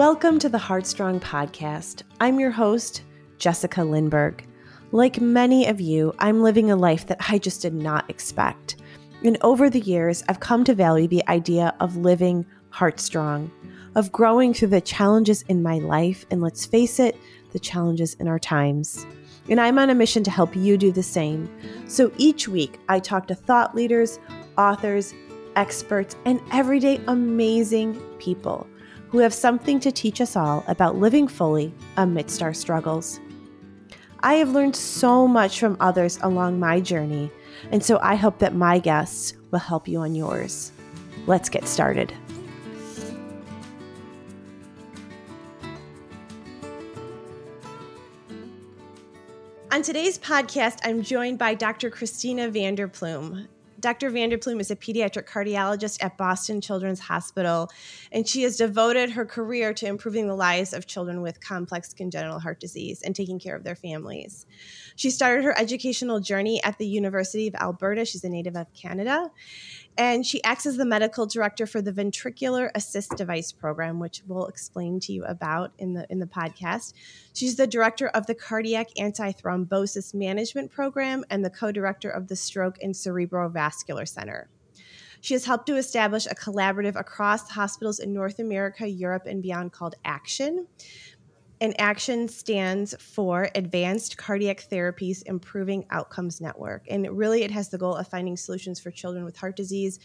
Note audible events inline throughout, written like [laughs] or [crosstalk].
Welcome to the Heartstrong podcast. I'm your host, Jessica Lindberg. Like many of you, I'm living a life that I just did not expect. And over the years, I've come to value the idea of living heartstrong, of growing through the challenges in my life, and let's face it, the challenges in our times. And I'm on a mission to help you do the same. So each week, I talk to thought leaders, authors, experts, and everyday amazing people who have something to teach us all about living fully amidst our struggles. I have learned so much from others along my journey, and so I hope that my guests will help you on yours. Let's get started. On today's podcast, I'm joined by Dr. Christina VanderPluym. Dr. VanderPluym is a pediatric cardiologist at Boston Children's Hospital, and she has devoted her career to improving the lives of children with complex congenital heart disease and taking care of their families. She started her educational journey at the University of Alberta. She's a native of Canada. And she acts as the medical director for the Ventricular Assist Device Program, which we'll explain to you about in the in the podcast. She's the director of the Cardiac Antithrombosis Management Program and the co-director of the Stroke and Cerebrovascular Center. She has helped to establish a collaborative across hospitals in North America, Europe, and beyond called ACTION and ACTION stands for Advanced Cardiac Therapies Improving Outcomes Network. And really, it has the goal of finding solutions for children with heart disease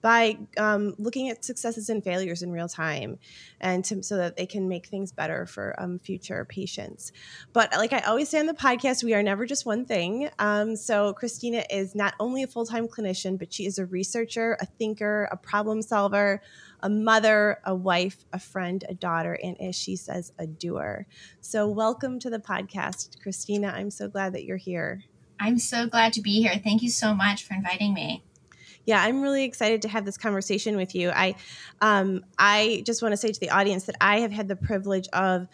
by um, looking at successes and failures in real time and to, so that they can make things better for um, future patients. But like I always say on the podcast, we are never just one thing. Um, so, Christina is not only a full time clinician, but she is a researcher, a thinker, a problem solver a mother, a wife, a friend, a daughter, and as she says, a doer. So, welcome to the podcast, Christina. I'm so glad that you're here. I'm so glad to be here. Thank you so much for inviting me. Yeah, I'm really excited to have this conversation with you. I, um, I just want to say to the audience that I have had the privilege of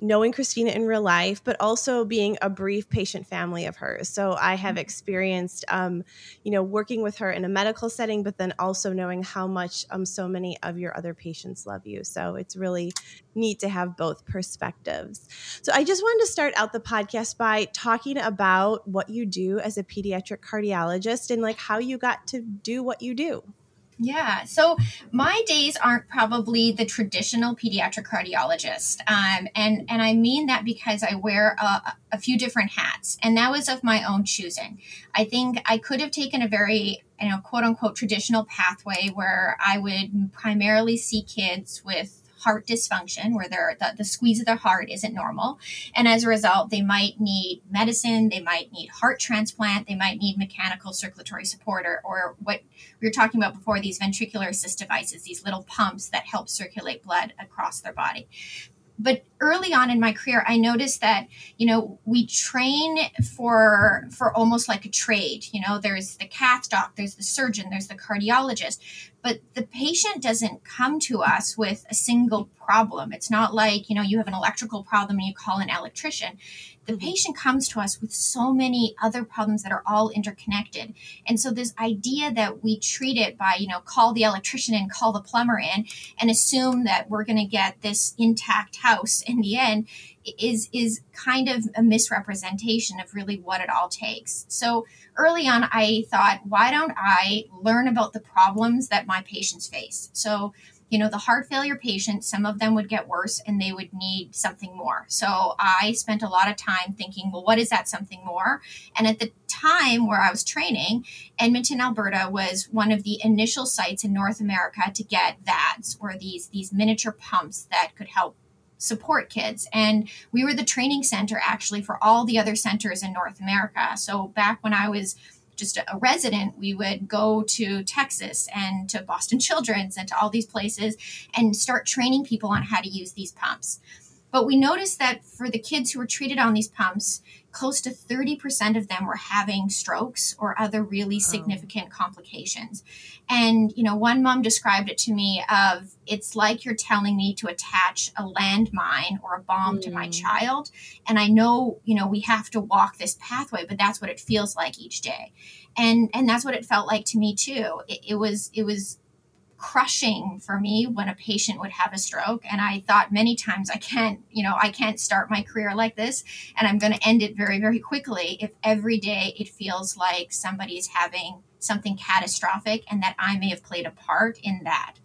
knowing Christina in real life, but also being a brief patient family of hers. So I have mm-hmm. experienced, um, you know, working with her in a medical setting, but then also knowing how much um, so many of your other patients love you. So it's really neat to have both perspectives. So I just wanted to start out the podcast by talking about what you do as a pediatric cardiologist and like how you got to do what you do. Yeah. So my days aren't probably the traditional pediatric cardiologist. Um, and, and I mean that because I wear a, a few different hats, and that was of my own choosing. I think I could have taken a very, you know, quote unquote traditional pathway where I would primarily see kids with heart dysfunction where the, the squeeze of their heart isn't normal. And as a result, they might need medicine, they might need heart transplant, they might need mechanical circulatory support or, or what we were talking about before, these ventricular assist devices, these little pumps that help circulate blood across their body but early on in my career i noticed that you know we train for for almost like a trade you know there's the cath doc there's the surgeon there's the cardiologist but the patient doesn't come to us with a single problem. It's not like you know you have an electrical problem and you call an electrician the mm-hmm. patient comes to us with so many other problems that are all interconnected. And so this idea that we treat it by you know call the electrician and call the plumber in and assume that we're going to get this intact house in the end is is kind of a misrepresentation of really what it all takes. So early on i thought why don't i learn about the problems that my patients face? So you know, the heart failure patients, some of them would get worse and they would need something more. So I spent a lot of time thinking, well, what is that something more? And at the time where I was training, Edmonton, Alberta was one of the initial sites in North America to get VADs or these, these miniature pumps that could help support kids. And we were the training center actually for all the other centers in North America. So back when I was just a, resident, we would go to Texas and to Boston Children's and to all these places and start training people on how to use these pumps. But we noticed that for the kids who were treated on these pumps, close to 30% of them were having strokes or other really significant oh. complications. And, you know, one mom described it to me of it's like you're telling me to attach a landmine or a bomb mm. to my mm. child. And I know, you know, we have to walk this pathway, but that's what it feels like each day. And and that's what it felt like to me too. It, it was it was crushing for me when a patient would have a stroke and i thought many times i can't you know i can't start my career like this and i'm going to end it very very quickly if every day it feels like somebody's having something catastrophic and that i may have played a part in that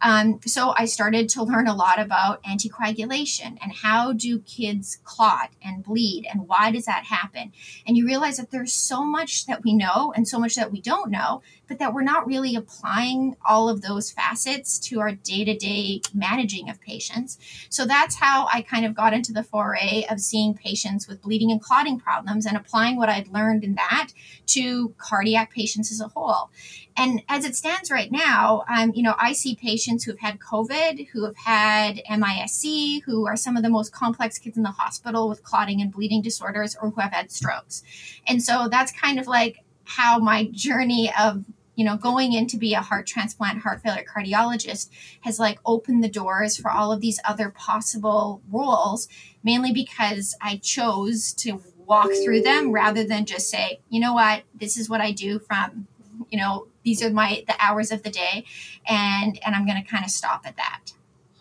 um, so I started to learn a lot about anticoagulation and how do kids clot and bleed and why does that happen? And you realize that there's so much that we know and so much that we don't know, but that we're not really applying all of those facets to our day to day managing of patients. So that's how I kind of got into the foray of seeing patients with bleeding and clotting problems and applying what I'd learned in that to cardiac patients as a whole. And as it stands right now, um, you know, I see patients who have had COVID, who have had MIS-C, who are some of the most complex kids in the hospital with clotting and bleeding disorders, or who have had strokes. And so that's kind of like how my journey of you know going in to be a heart transplant heart failure cardiologist has like opened the doors for all of these other possible roles mainly because i chose to walk through them rather than just say you know what? This is what i do from you know these are my the hours of the day and and i'm going to kind of stop at that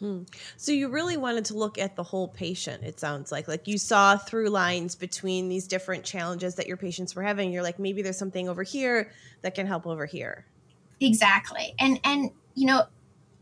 hmm. so you really wanted to look at the whole patient it sounds like like you saw through lines between these different challenges that your patients were having you're like maybe there's something over here that can help over here exactly and and you know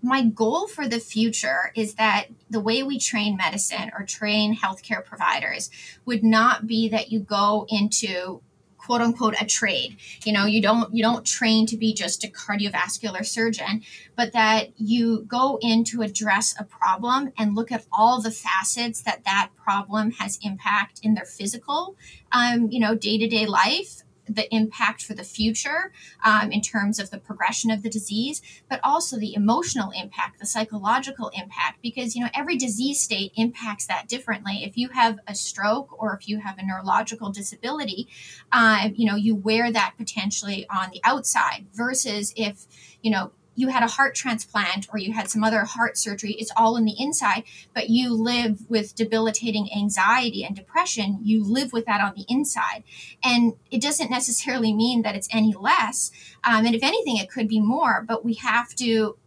my goal for the future is that the way we train medicine or train healthcare providers would not be that you go into quote unquote a trade. You know you don't you don't train to be just a cardiovascular surgeon but that you go in to address a problem and look at all the facets that that problem has impact in their physical um, you know day-to-day life the impact for the future um, in terms of the progression of the disease, but also the emotional impact, the psychological impact, because you know every disease state impacts that differently. If you have a stroke or if you have a neurological disability, uh, you know you wear that potentially on the outside versus if you know you had a heart transplant or you had some other heart surgery, it's all in the inside, but you live with debilitating anxiety and depression. You live with that on the inside. And it doesn't necessarily mean that it's any less. Um, and if anything, it could be more, but we have to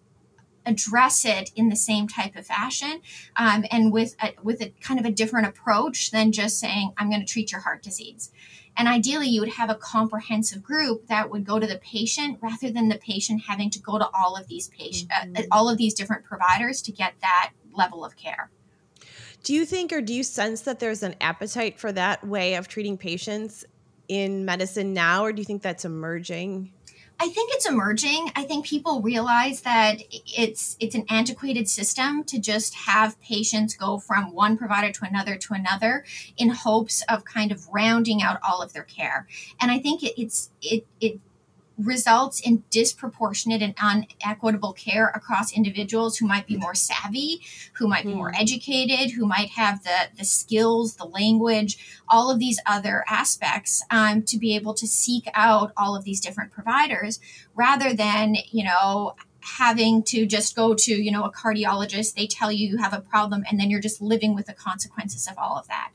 address it in the same type of fashion um, and with a, with a kind of a different approach than just saying i'm going to treat your heart disease and ideally, you would have a comprehensive group that would go to the patient rather than the patient having to go to all of these patient, uh, mm-hmm. uh, all of these different providers to get that level of care. Do you think, or do you sense that there's an appetite for that way of treating patients in medicine now, or do you think that's emerging? I think it's emerging. I think people realize that it's it's an antiquated system to just have patients go from one provider to another to another in hopes of kind of rounding out all of their care. And I think it, it's it it results in disproportionate and unequitable care across individuals who might be more savvy, who might be more hmm. educated, who might have the, the skills, the language, all of these other aspects um, to be able to seek out all of these different providers rather than, you know, having to just go to you know a cardiologist they tell you you have a problem and then you're just living with the consequences of all of that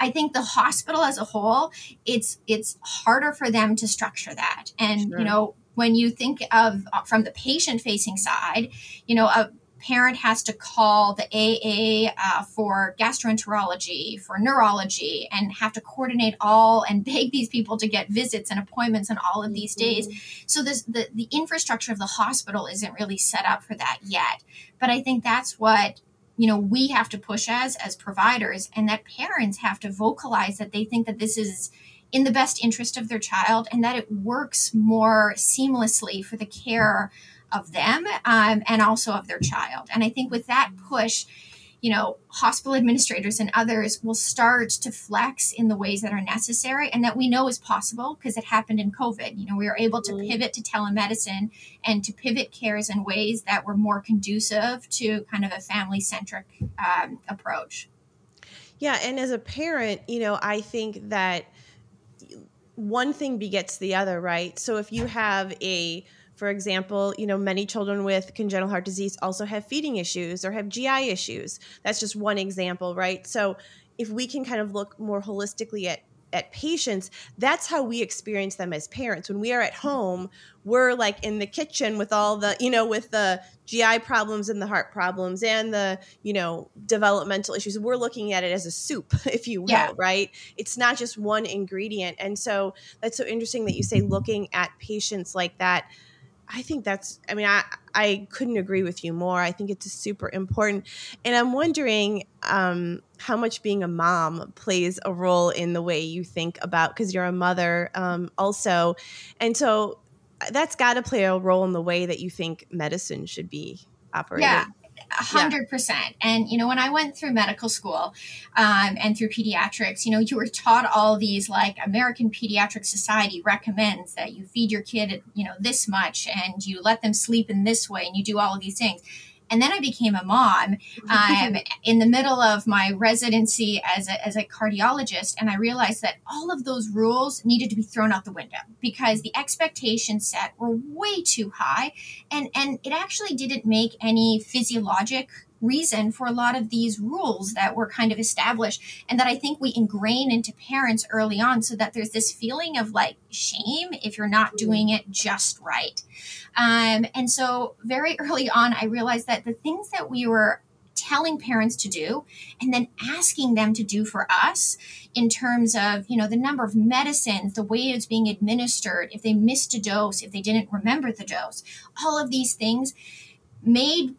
I think the hospital as a whole, it's it's harder for them to structure that. And sure. you know, when you think of uh, from the patient facing side, you know, a parent has to call the AA uh, for gastroenterology, for neurology, and have to coordinate all and [laughs] beg these people to get visits and appointments on all of these mm-hmm. days. So this, the the infrastructure of the hospital isn't really set up for that yet. But I think that's what you know we have to push as as providers and that parents have to vocalize that they think that this is in the best interest of their child and that it works more seamlessly for the care of them um, and also of their child. And i think with that push you know, hospital administrators and others will start to flex in the ways that are necessary and that we know is possible because it happened in COVID. You know, we were able to mm-hmm. pivot to telemedicine and to pivot cares in ways that were more conducive to kind of a family centric um, approach. Yeah. And as a parent, you know, I think that one thing begets the other, right? So if you have a for example, you know, many children with congenital heart disease also have feeding issues or have GI issues. That's just one example, right? So if we can kind of look more holistically at at patients that's how we experience them as parents when we are at home we're like in the kitchen with all the you know with the gi problems and the heart problems and the you know developmental issues we're looking at it as a soup [laughs] if you will yeah. right it's not just one ingredient and so that's so interesting that you say looking at patients like that I think that's, I mean, I, I couldn't agree with you more. I think it's super important. And I'm wondering um, how much being a mom plays a role in the way you think about, because you're a mother um, also. And so that's got to play a role in the way that you think medicine should be operated. Yeah hundred percent. And you know, when I went through medical school um, and through pediatrics, you know, you were taught all these like American Pediatric Society recommends that you feed your kid, you know, this much, and you let them sleep in this way, and you do all of these things. And then I became a mom um, [laughs] in the middle of my residency as a, as a cardiologist. And I realized that all of those rules needed to be thrown out the window because the expectations set were way too high. And, and it actually didn't make any physiologic reason for a lot of these rules that were kind of established and that I think we ingrain into parents early on so that there's this feeling of like shame if you're not doing it just right. Um, and so very [laughs] early on, I realized that the things that we were telling parents to do and then asking them to do for us in terms of you know the number of medicines the way it's being administered if they missed a dose if they didn't remember the dose all of these things made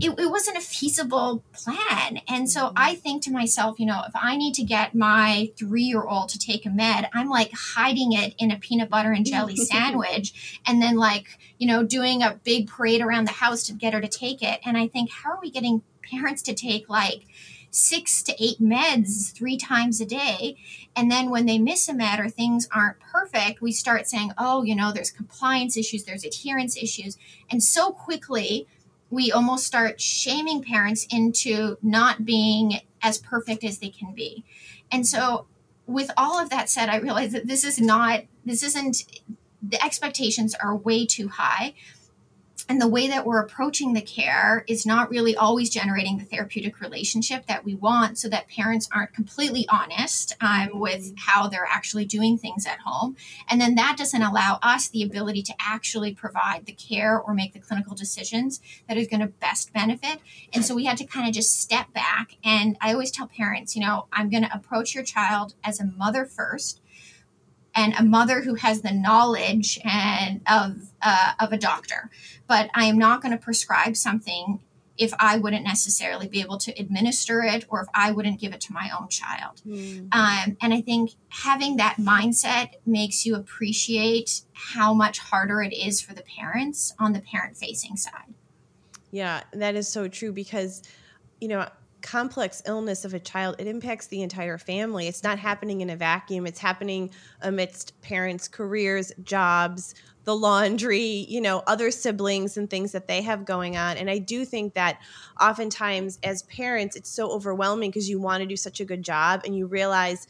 it, it wasn't a feasible plan. And so mm-hmm. I think to myself, you know, if I need to get my three year old to take a med, I'm like hiding it in a peanut butter and jelly [laughs] sandwich and then like, you know, doing a big parade around the house to get her to take it. And I think, how are we getting parents to take like, six to eight meds three times a day. And then when they miss a med or things aren't perfect, we start saying, oh, you know, there's compliance issues, there's adherence issues. And so quickly, we almost start shaming parents into not being as perfect as they can be. And so with all of that said, I realize that this is not this isn't the expectations are way too high and the way that we're approaching the care is not really always generating the therapeutic relationship that we want so that parents aren't completely honest um, with mm-hmm. how they're actually doing things at home. And then that doesn't allow us the ability to actually provide the care or make the clinical decisions that is going to best benefit. And so we had to kind of just step back. And i always tell parents you know i'm going to approach your child as a mother first and a mother who has the knowledge and of uh, of a doctor. But I am not going to prescribe something if I wouldn't necessarily be able to administer it or if I wouldn't give it to my own child. Mm. Um, and I think having that mindset makes you appreciate how much harder it is for the parents on the parent facing side. Yeah, that is so true because, you know, complex illness of a child it impacts the entire family. It's not happening in a vacuum. It's happening amidst parents careers jobs the laundry you know other siblings and things that they have going on. And i do think that oftentimes as parents it's so overwhelming because you want to do such a good job and you realize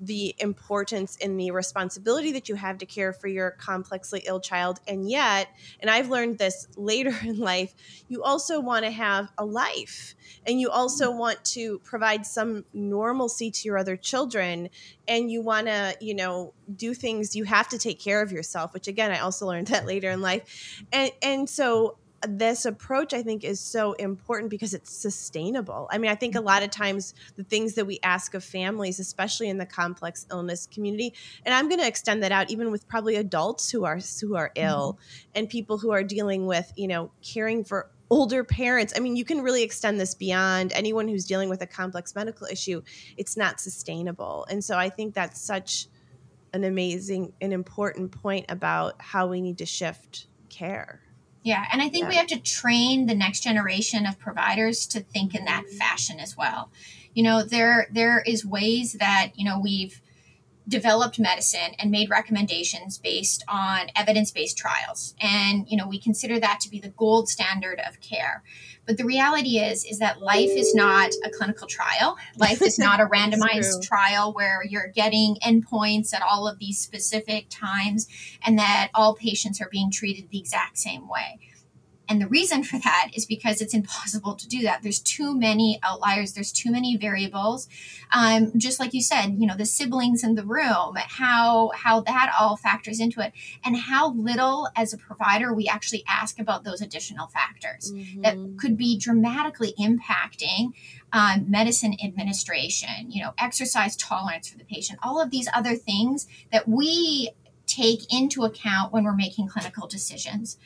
the importance and the responsibility that you have to care for your complexly ill child. And yet, and I've learned this [laughs] later in life, you also want to have a life and you also want to provide some normalcy to your other children. And you want to, you know, do things, you have to take care of yourself, which again, I also learned [laughs] that later in life. And, and so this approach I think is so important because it's sustainable. I mean, I think a lot of times the things that we ask of families, especially in the complex illness community, and I'm going to extend that out even with probably adults who are who are ill mm-hmm. and people who are dealing with, you know, caring for older parents. I mean, you can really extend this beyond anyone who's dealing with a complex medical issue. It's not sustainable. And so I think that's such an amazing and important point about how we need to shift care. Yeah, and I think yeah. we have to train the next generation of providers to think in that fashion as well. You know, there there is ways that, you know, we've developed medicine and made recommendations based on evidence-based trials. And, you know, we consider that to be the gold standard of care. But the reality is, is that life is not a clinical trial. Life is not a [laughs] randomized trial where you're getting endpoints at all of these specific times and that all patients are being treated the exact same way. And the reason for that is because it's impossible to do that. There's too many outliers. There's too many variables. Um, just like you said, you know, the siblings in the room, how how that all factors into it, and how little as a provider we actually ask about those additional factors mm-hmm. that could be dramatically impacting um, medicine administration. You know, exercise tolerance for the patient. All of these other things that we take into account when we're making clinical decisions.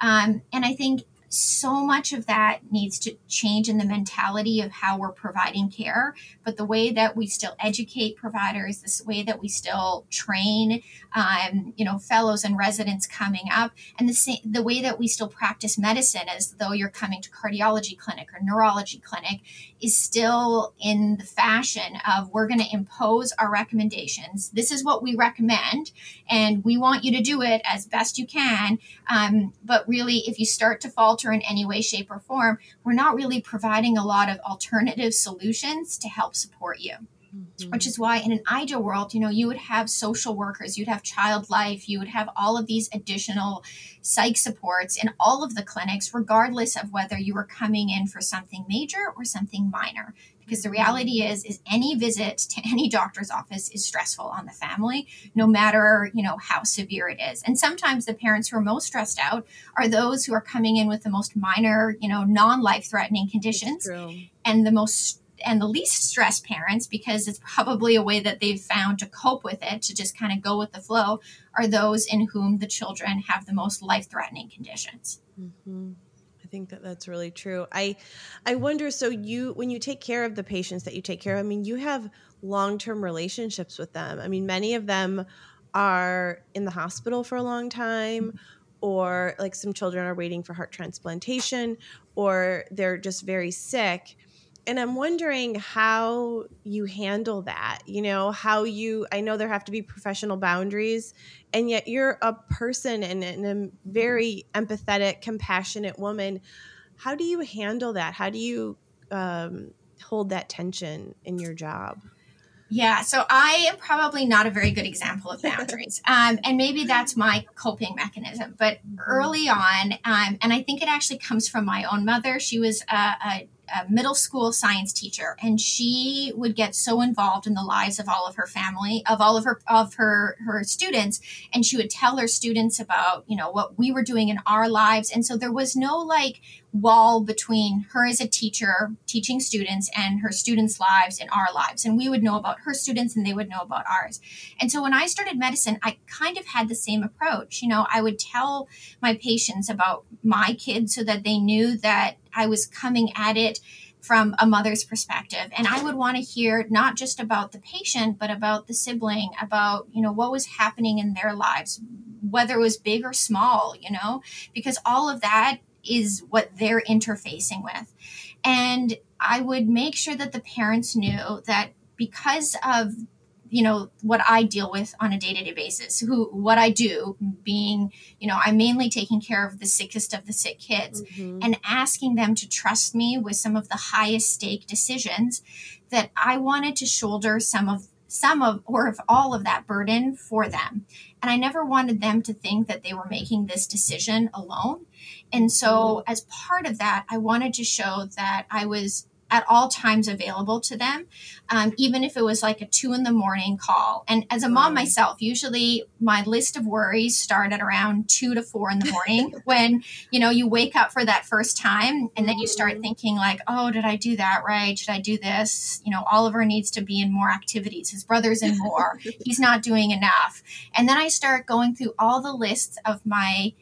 Um, and I think so much of that needs to change in the mentality of how we're providing care but the way that we still educate providers this way that we still train um, you know fellows and residents coming up and the same the way that we still practice medicine as though you're coming to cardiology clinic or neurology clinic is still in the fashion of we're going to impose our recommendations. This is what we recommend and we want you to do it as best you can um, but really if you start to fall alter in any way, shape, or form, we're not really providing a lot of alternative solutions to help support you. Mm-hmm. Which is why, in an ideal world, you know, you would have social workers, you'd have child life, you would have all of these additional psych supports in all of the clinics, regardless of whether you were coming in for something major or something minor. Because the reality is is any visit to any doctor's office is stressful on the family no matter you know how severe it is. And sometimes the parents who are most stressed out are those who are coming in with the most minor you know non-life threatening conditions and the most and the least stressed parents because it's probably a way that they've found to cope with it to just kind of go with the flow are those in whom the children have the most life threatening conditions mm-hmm. I think that that's really true. I I wonder so you when you take care of the patients that you take care of, I mean you have long-term relationships with them. I mean many of them are in the hospital for a long time or like some children are waiting for heart transplantation or they're just very sick and I'm wondering how you handle that. You know, how you, I know there have to be professional boundaries, and yet you're a person and, and a very empathetic, compassionate woman. How do you handle that? How do you um, hold that tension in your job? Yeah, so I am probably not a very good example of boundaries. [laughs] Um, and maybe that's my coping mechanism. But mm-hmm. early on, um, and I think it actually comes from my own mother, she was a, a a middle school science teacher and she would get so involved in the lives of all of her family of all of her of her her students and she would tell her students about you know what we were doing in our lives. And so there was no like wall between her as a teacher teaching students and her students lives and our lives. And we would know about her students and they would know about ours. And so when i started medicine i kind of had the same approach. You know i would tell my patients about my kids so that they knew that I was coming at it from a mother's perspective. And i would want to hear not just about the patient but about the sibling about you know what was happening in their lives whether it was big or small you know because all of that is what they're interfacing with. And i would make sure that the parents knew that because of you know what i deal with on a day-to-day basis who what i do being you know i'm mainly taking care of the sickest of the sick kids mm-hmm. and asking them to trust me with some of the highest stake decisions that i wanted to shoulder some of some of or of all of that burden for them and i never wanted them to think that they were making this decision alone and so mm-hmm. as part of that i wanted to show that i was at all times available to them, um, even if it was like a two in the morning call. And as a mom myself, usually my list of worries start at around two to four in the morning [laughs] when, you know, you wake up for that first time and then you start mm-hmm. thinking like, oh, did I do that right? Should I do this? You know, Oliver needs to be in more activities. His brother's in [laughs] more. He's not doing enough. And then I start going through all the lists of my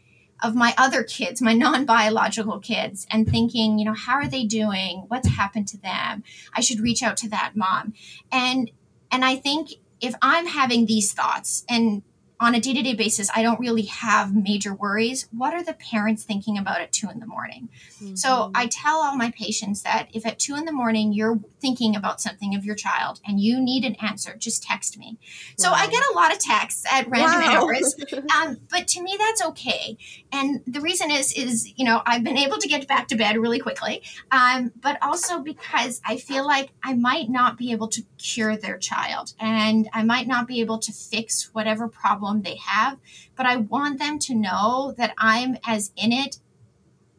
of my other kids, my non biological kids, and thinking, you know, how are they doing? What's happened to them? I should reach out to that mom. And and I think if I'm having these thoughts and on a day to day basis, I don't really have major worries. What are the parents thinking about at two in the morning? Mm-hmm. So I tell all my patients that if at two in the morning you're thinking about something of your child and you need an answer, just text me. Wow. So I get a lot of texts at random wow. hours, [laughs] um, but to me that's okay. And the reason is, is you know I've been able to get back to bed really quickly, um, but also because I feel like I might not be able to cure their child, and I might not be able to fix whatever problem they have, but I want them to know that I'm as in it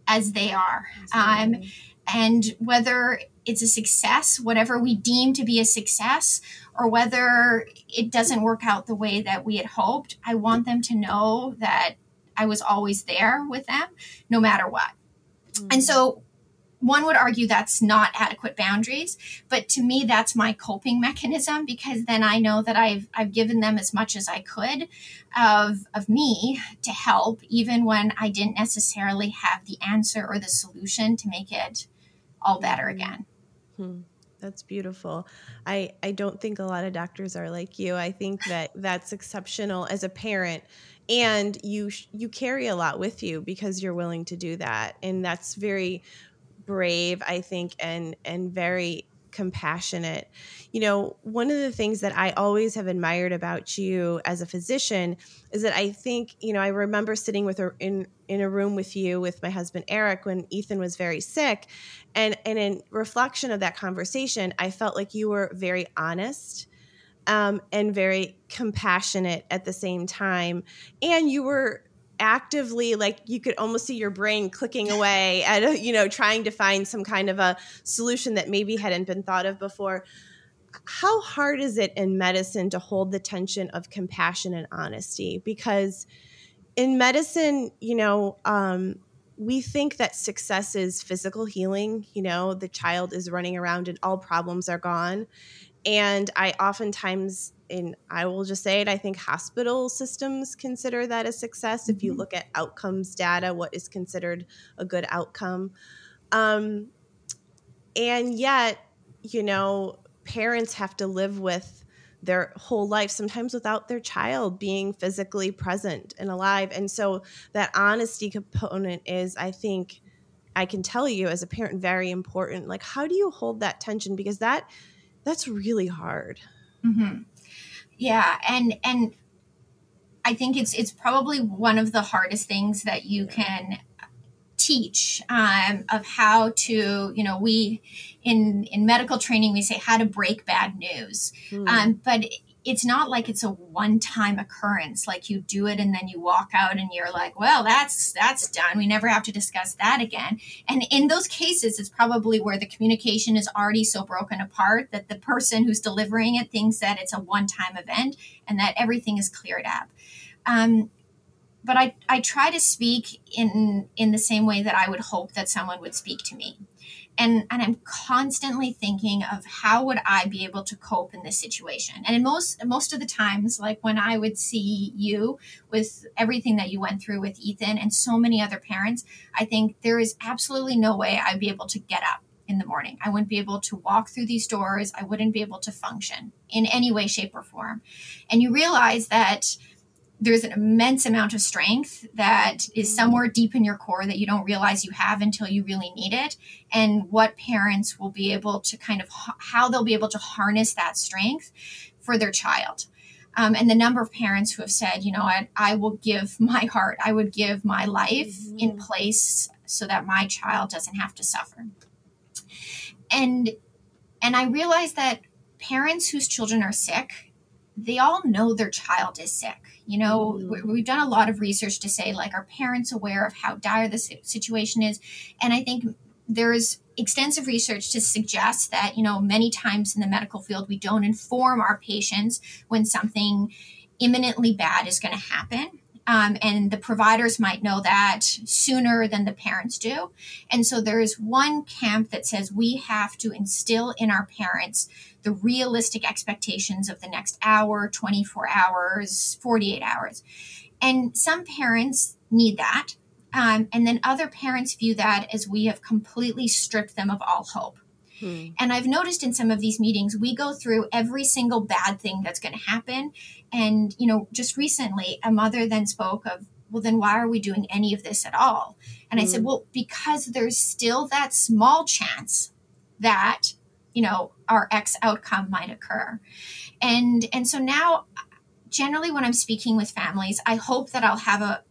as they are. Um, and whether it's a success, whatever we deem to be a success, or whether it doesn't work out the way that we had hoped, I want them to know that I was always there with them no matter what. Mm-hmm. And so one would argue that's not adequate boundaries, but to me that's my coping mechanism because then I know that I've I've given them as much as I could of of me to help even when I didn't necessarily have the answer or the solution to make it all better again. Hmm. That's beautiful. I, I don't think a lot of doctors are like you. I think that that's exceptional as a parent and you you carry a lot with you because you're willing to do that and that's very brave i think and and very compassionate. You know, one of the things that I always have admired about you as a physician is that I think, you know, I remember sitting with her in in a room with you with my husband Eric when Ethan was very sick and and in reflection of that conversation, I felt like you were very honest. Um, and very compassionate at the same time. And you were actively like you could almost see your brain clicking away at you know trying to find some kind of a solution that maybe hadn't been thought of before. How hard is it in medicine to hold the tension of compassion and honesty? Because in medicine you know um, we think that success is physical healing you know the child is running around and all problems are gone. And i oftentimes and I will just say it, I think hospital systems consider that a success. Mm-hmm. If you mm-hmm. look at outcomes data, what is considered a good outcome. Um, and yet, you know, parents have to live with their whole life, sometimes without their child being physically present and alive. And so that honesty component is, I think, I can tell you as a parent, very important. Like, how do you hold that tension? Because that that's really hard. Mm-hmm. Yeah, and and I think it's it's probably one of the hardest things that you can teach um, of how to you know we in in medical training we say how to break bad news mm. um, but it's not like it's a one-time occurrence. Like you do it and then you walk out and you're like well that's that's done. We never have to discuss that again. And in those cases it's probably where the communication is already so broken apart that the person who's delivering it thinks that it's a one-time event and that everything is cleared up. Um, but I, I try to speak in in the same way that I would hope that someone would speak to me and and i'm constantly thinking of how would i be able to cope in this situation. And in most most of the times like when i would see you with everything that you went through with ethan and so many other parents i think there is absolutely no way i'd be able to get up in the morning. I wouldn't be able to walk through these doors. I wouldn't be able to function in any way shape or form. And you realize that there's an immense amount of strength that is somewhere deep in your core that you don't realize you have until you really need it and what parents will be able to kind of how they'll be able to harness that strength for their child. Um, and the number of parents who have said you know I, I will give my heart i would give my life mm-hmm. in place so that my child doesn't have to suffer. And and i realize that parents whose children are sick they all know their child is sick you know, mm-hmm. we've done a lot of research to say, like, are parents aware of how dire the situation is? And I think there's extensive research to suggest that, you know, many times in the medical field, we don't inform our patients when something imminently bad is going to happen. Um, and the providers might know that sooner than the parents do. And so there is one camp that says we have to instill in our parents the realistic expectations of the next hour, 24 hours, 48 hours. And some parents need that. Um, and then other parents view that as we have completely stripped them of all hope. Hmm. And I've noticed in some of these meetings, we go through every single bad thing that's going to happen. And, you know, just recently, a mother then spoke of, well, then why are we doing any of this at all? And hmm. I said, hmm. well, because there's still that small chance that you know our x outcome might occur and and so now generally when i'm speaking with families i hope that i'll have a,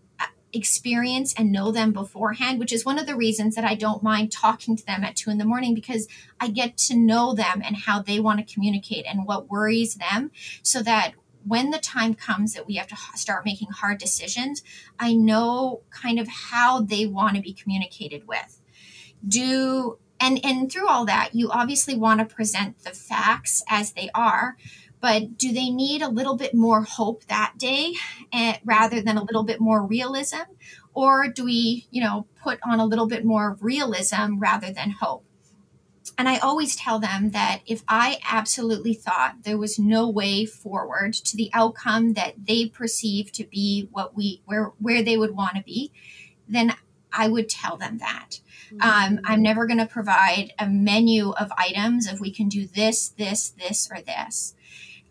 experience and know them beforehand which is one of the reasons that i don't mind talking to them at two in the morning because i get to know them and how they want to communicate and what worries them so that when the time comes that we have to start making hard decisions, I know kind of how they want to be communicated with. Do and and through all that, you obviously want to present the facts as they are, but do they need a little bit more hope that day eh, rather than a little bit more realism or do we you know put on a little bit more realism rather than hope and I always tell them that if I absolutely thought there was no way forward to the outcome that they perceive to be what we where where they would want to be, then I would tell them that. Um, I'm never going to provide a menu of items if we can do this, this, this, or this.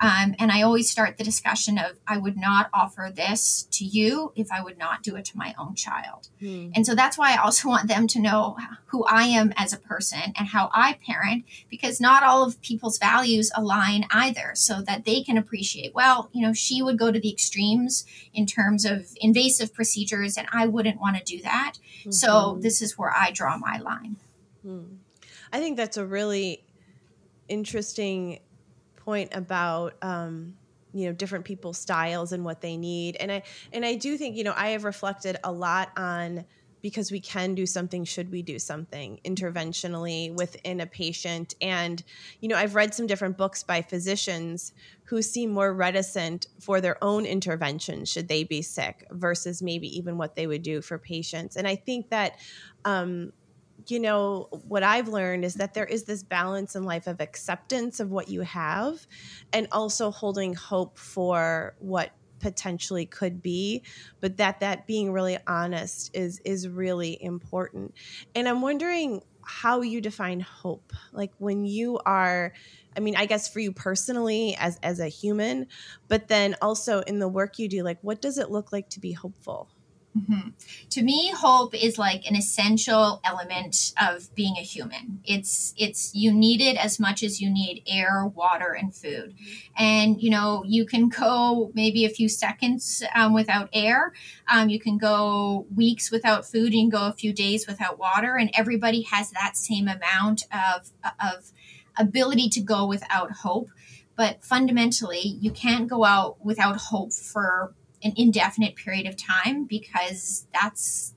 Um, and I always start the discussion of I would not offer this to you if I would not do it to my own child. Hmm. And so that's why I also [laughs] want them to know who I am as a person and how I parent, because not all of people's values align either, so that they can appreciate, well, you know, she would go to the extremes in terms of invasive procedures, and I wouldn't want to do that. Mm-hmm. So this is where I draw my line. Hmm. I think that's a really interesting point about um, you know different people's styles and what they need. And i and i do think you know i have reflected a lot on because we can do something should we do something interventionally within a patient. And you know i've read some different books by physicians who seem more reticent for their own intervention should they be sick versus maybe even what they would do for patients. And i think that um, you know, what I've learned is that there is this balance in life of acceptance of what you have and also holding hope for what potentially could be. But that that being really honest is is really important. And i'm wondering how you define hope. Like when you are i mean i guess for you personally as as a human but then also in the work you do like what does it look like to be hopeful Mm-hmm. To me, hope is like an essential element of being a human. It's it's you need it as much as you need air, water, and food. And you know you can go maybe a few seconds um, without air. Um, you can go weeks without food. You can go a few days without water. And everybody has that same amount of of ability to go without hope. But fundamentally, you can't go out without hope for an indefinite period of time because that's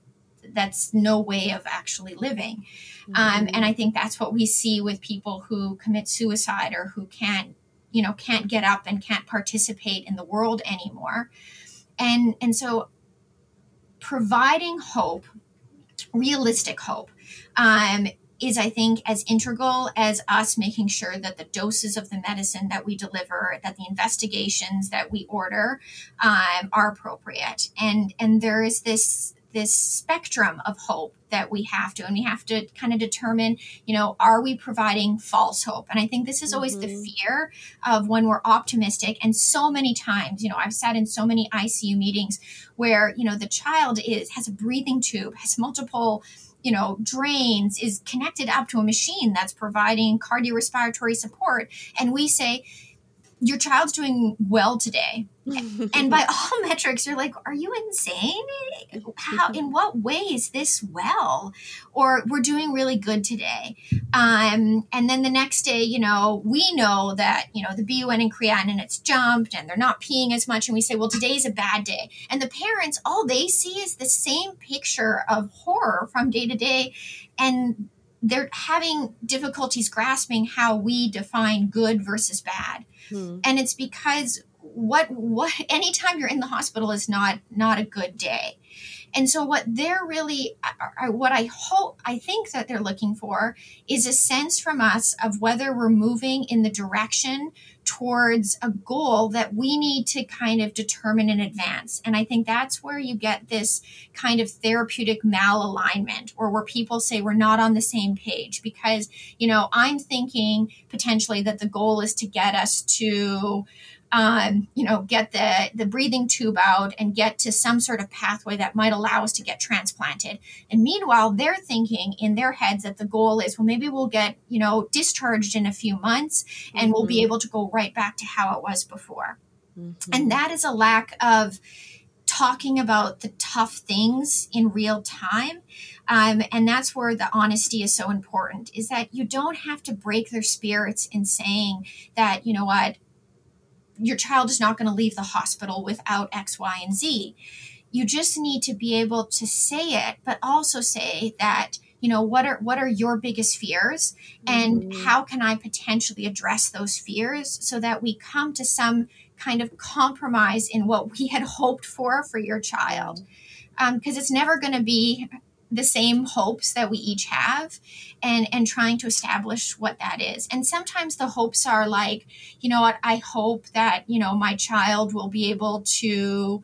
that's no way of actually living um, mm-hmm. um, and i think that's what we see with people who commit suicide or who can't you know can't get up and can't participate in the world anymore and and so providing hope realistic hope um, is I think as integral as us making sure that the doses of the medicine that we deliver, that the investigations that we order um, are appropriate. And and there is this this spectrum of hope that we have to and we have to kind of determine you know are we providing false hope and i think this is always mm-hmm. the fear of when we're optimistic and so many times you know i've sat in so many icu meetings where you know the child is has a breathing tube has multiple you know, drains, is connected up to a machine that's providing cardiorespiratory support. And we say, your child's doing well today and by all [laughs] metrics you're like are you insane? How [laughs] in what way is this well? Or we're doing really good today. Um, and then the next day you know we know that you know the bun and creatinine it's jumped and they're not peeing as much. And we say well today's a bad day. And the parents all they see is the same picture of horror from day to day. And they're having difficulties grasping how we define good versus bad. Hmm. and it's because what what anytime you're in the hospital is not not a good day and so what they're really what i hope i think that they're looking for is a sense from us of whether we're moving in the direction towards a goal that we need to kind of determine in advance. And I think that's where you get this kind of therapeutic malalignment or where people say we're not on the same page because, you know, I'm thinking potentially that the goal is to get us to um, you know, get the, the breathing tube out and get to some sort of pathway that might allow us to get transplanted. And meanwhile, they're thinking in their heads that the goal is, well, maybe we'll get, you know, discharged in a few months and mm-hmm. we'll be mm-hmm. able to go right back to how it was before. Mm-hmm. And that is a lack of talking about the tough things in real time. Um, and that's where the honesty is so important is that you don't have to break their spirits in saying that, you know what, your child is not going to leave the hospital without X, Y, and Z. You just need to be able to say it, but also say that you know what are what are your biggest fears and mm-hmm. how can i potentially address those fears so that we come to some kind of compromise in what we had [laughs] hoped for for your child because um, it's never going to be the same hopes that we each have and and trying to establish what that is. And sometimes the hopes are like you know what i hope that you know my child will be able to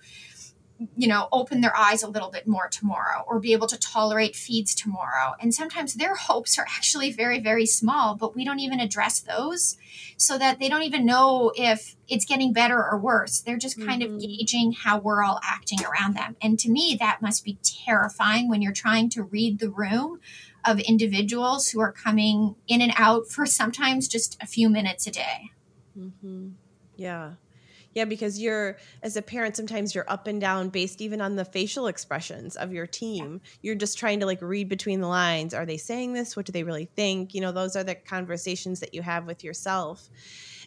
you know open their eyes a little bit more tomorrow or be able to tolerate feeds tomorrow. And sometimes their hopes are actually very very small but we don't even address those so that they don't even know if it's getting better or worse. They're just kind mm-hmm. of gauging how we're all acting around them. And to me that must be terrifying when you're trying to read the room of individuals who are coming in and out for sometimes just a few minutes a day. Mm-hmm. yeah yeah, because you're as a parent, sometimes you're up and down based even on the facial expressions of your team. You're just trying to like read between the lines. Are they saying this? What do they really think? You know, those are the conversations that you have with yourself.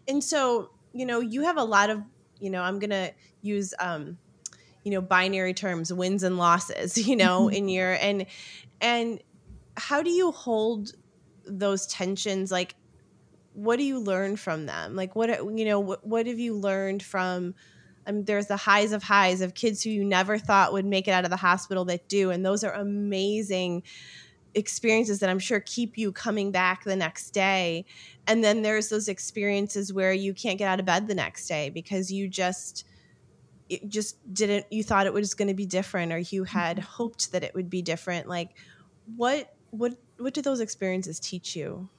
And so, you know, you have a lot of, you know, I'm gonna use um, you know, binary terms, wins and losses, [laughs] you know, in [laughs] your and and how do you hold those tensions like what do you learn from them? Like what you know, what, what have you learned from um, there's the highs of highs of kids who you never thought would make it out of the hospital that do and those are amazing experiences that I'm sure keep you coming back the next day. And then there's those experiences where you can't get out of bed the next day because you just it just didn't you thought it was going to be different or you had mm-hmm. hoped that it would be different. Like what what what do those experiences teach you?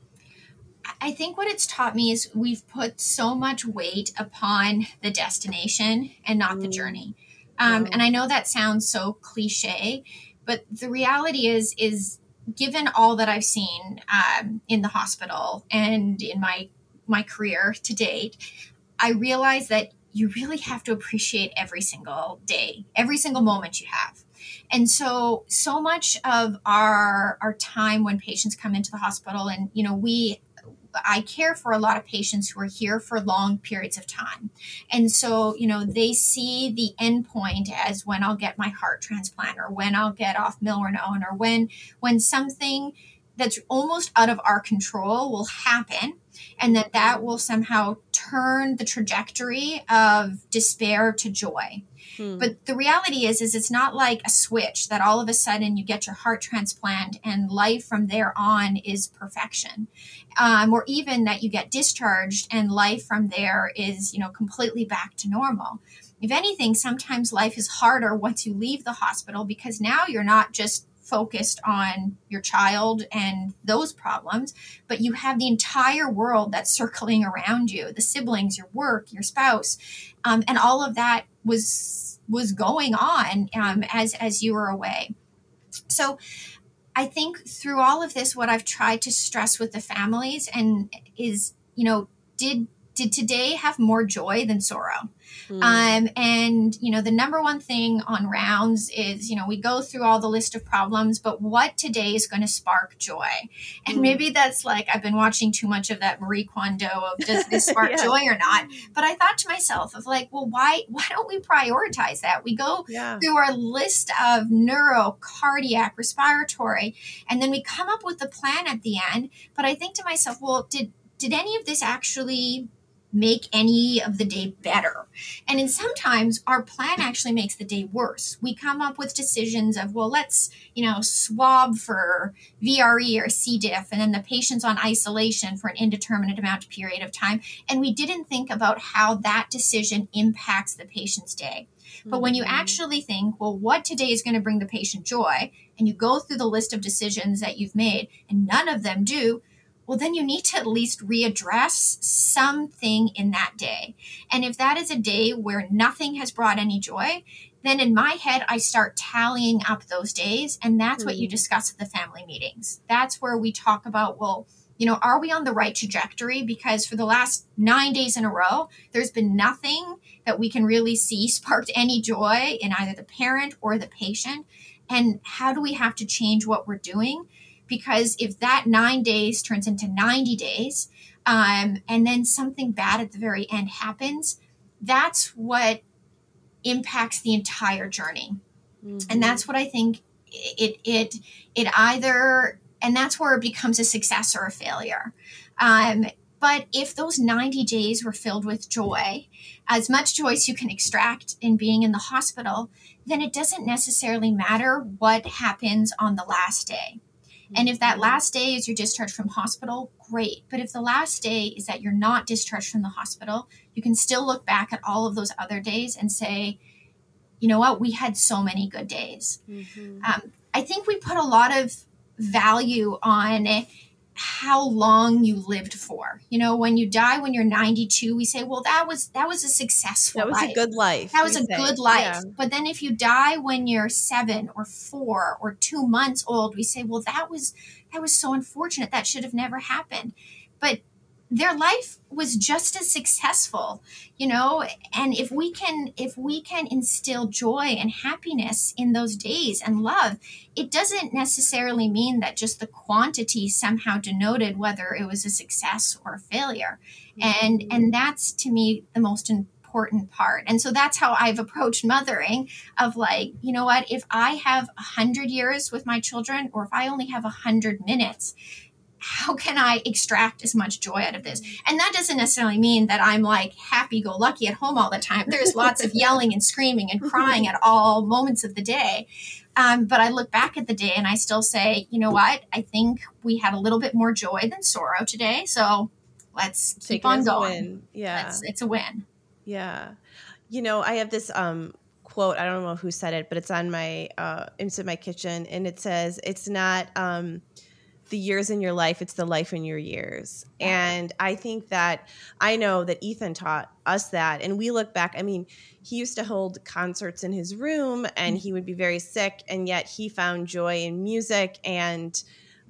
I think what it's taught me is we've put so much weight upon the destination and not mm. the journey. Um, And I know that sounds so cliche, but the reality is, is given all that I've seen um, in the hospital and in my my career to date, I realize that you really have to appreciate every single day, every single moment you have. And so, so much of our our time when patients come into the hospital, and you know, we I care for a lot of patients who are here for long periods of time. And so, you know, they see the endpoint as when I'll get my heart transplant or when I'll get off milrinone or when when something that's almost out of our control will happen and that that will somehow turn the trajectory of despair to joy. Hmm. But the reality is is it's not like a switch that all of a sudden you get your heart transplant and life from there on is perfection. Um, or even that you get discharged and life from there is, you know, completely back to normal. If anything, sometimes life is harder once you leave the hospital because now you're not just focused on your child and those problems, but you have the entire world that's circling around you the siblings, your work, your spouse. Um, and all of that was was going on um, as as you were away. So I think through all of this, what I've tried to stress with the families and is, you know, did did today have more joy than sorrow? Mm. Um, and, you know, the number one thing on rounds is, you know, we go through all the list of problems, but what today is going to spark joy? And mm. maybe that's like, I've been watching too much of that Marie Kondo of does this [laughs] spark yeah. joy or not? But I thought to myself of like, well, why, why don't we prioritize that? We go yeah. through our list of neuro, cardiac, respiratory, and then we come up with the plan at the end. But I think to myself, well, did, did any of this actually make any of the day better. And in sometimes our plan actually makes the day worse. We come up with decisions of, well, let's, you know, swab for VRE or C. diff, and then the patient's on isolation for an indeterminate amount of period of time. And we didn't think about how that decision impacts the patient's day. But when you mm-hmm. actually think, well, what today is going to bring the patient joy, and you go through the list of decisions that you've made, and none of them do, well, then you need to at least readdress something in that day. And if that is a day where nothing has brought any joy, then in my head, I start tallying up those days. And that's mm-hmm. what you mm-hmm. discuss at the family meetings. That's where we talk about, well, you know, are we on the right trajectory? Because for the last nine days in a row, there's been nothing that we can really see sparked any joy in either the parent or the patient. And how do we have to change what we're doing because if that nine days turns into 90 days um, and then something bad at the very end happens that's what impacts the entire journey. Mm-hmm. And that's what I think it it it either and that's where it becomes a success or a failure. Um, but if those 90 days were filled with joy, as much joy as you can extract in being in the hospital, then it doesn't necessarily matter what happens on the last day. And if that mm-hmm. last day is your discharge from hospital, great. But if the last day is that you're not discharged from the hospital, you can still look back at all of those other days and say, you know what, we had so many good days. Mm-hmm. Um, I think we put a lot of value on how long you lived for. You know, when you die when you're 92, we say, well, that was that was a successful life. That was life. a good life. That was a say. good life. Yeah. But then if you die when you're 7 or 4 or 2 months old, we say, well, that was that was so unfortunate. That should have never happened. But their life was just as successful you know? And if we can if we can instill joy and happiness in those days and love it doesn't necessarily mean that just the quantity somehow denoted whether it was a success or a failure. Mm-hmm. and and that's to me the most important part. And so that's how i've approached mothering of like you know what? If i have a hundred years with my children or if i only have a hundred minutes how can I extract as much joy out of this? And that doesn't necessarily mean that I'm like happy go lucky at home all the time. There's lots of yelling and screaming and crying at all moments of the day. Um, but I look back at the day and I still say, you know what? I think we had a little bit more joy than sorrow today. So let's Take keep on going. Yeah. Let's, it's a win. Yeah. You know, I have this um, quote. I don't know who said it, but it's on my, uh, it's in my kitchen and it says, it's not, um, the years in your life, it's the life in your years. And I think that I know that Ethan taught us that. And we look back, I mean, he used to hold concerts in his room and he would be very sick, and yet he found joy in music and,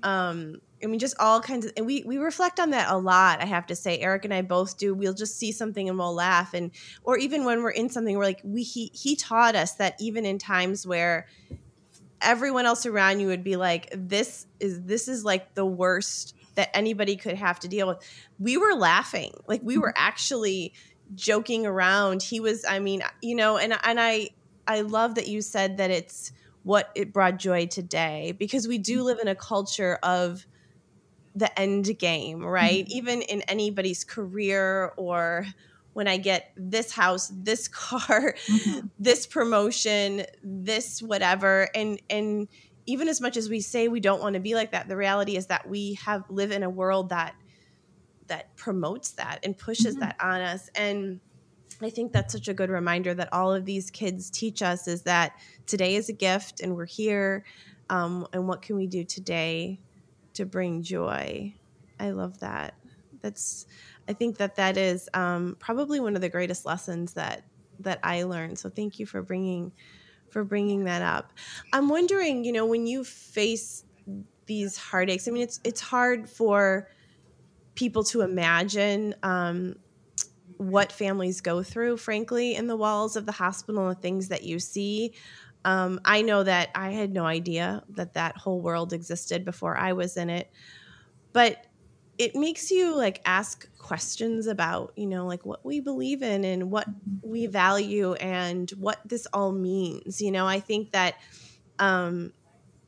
um, I mean, just all kinds of, and we we reflect on that a lot. I have to say, Eric and I both do. We'll just see something and we'll laugh, and or even when we're in something, we're like, we he he taught us that even in times where everyone else around you would be like this is this is like the worst that anybody could have to deal with. We were laughing. Like we were actually joking around. He was i mean you know and and i i love that you said that it's what it brought joy today because we do live in a culture of the end game right? Mm-hmm. even in anybody's career or when I get this house, this [laughs] car, mm-hmm. this promotion, this whatever. And and even as much as we say we don't want to be like that, the reality is that we have live in a world that that promotes that and pushes mm-hmm. that on us. And I think that's such a good reminder that all of these kids teach us is that today is a gift and we're here. Um, and what can we do today to bring joy? I love that. That's I think that that is um, probably one of the greatest lessons that that I learned. So thank you for bringing for bringing that up. I'm wondering, you know, when you face these heartaches, I mean, it's it's hard for people to imagine um, what families go through, frankly, in the walls of the hospital and the things that you see. Um, I know that I had no idea that that whole world existed before I was in it, but it makes you like ask questions about you know like what we believe in and what we value and what this all means you know i think that um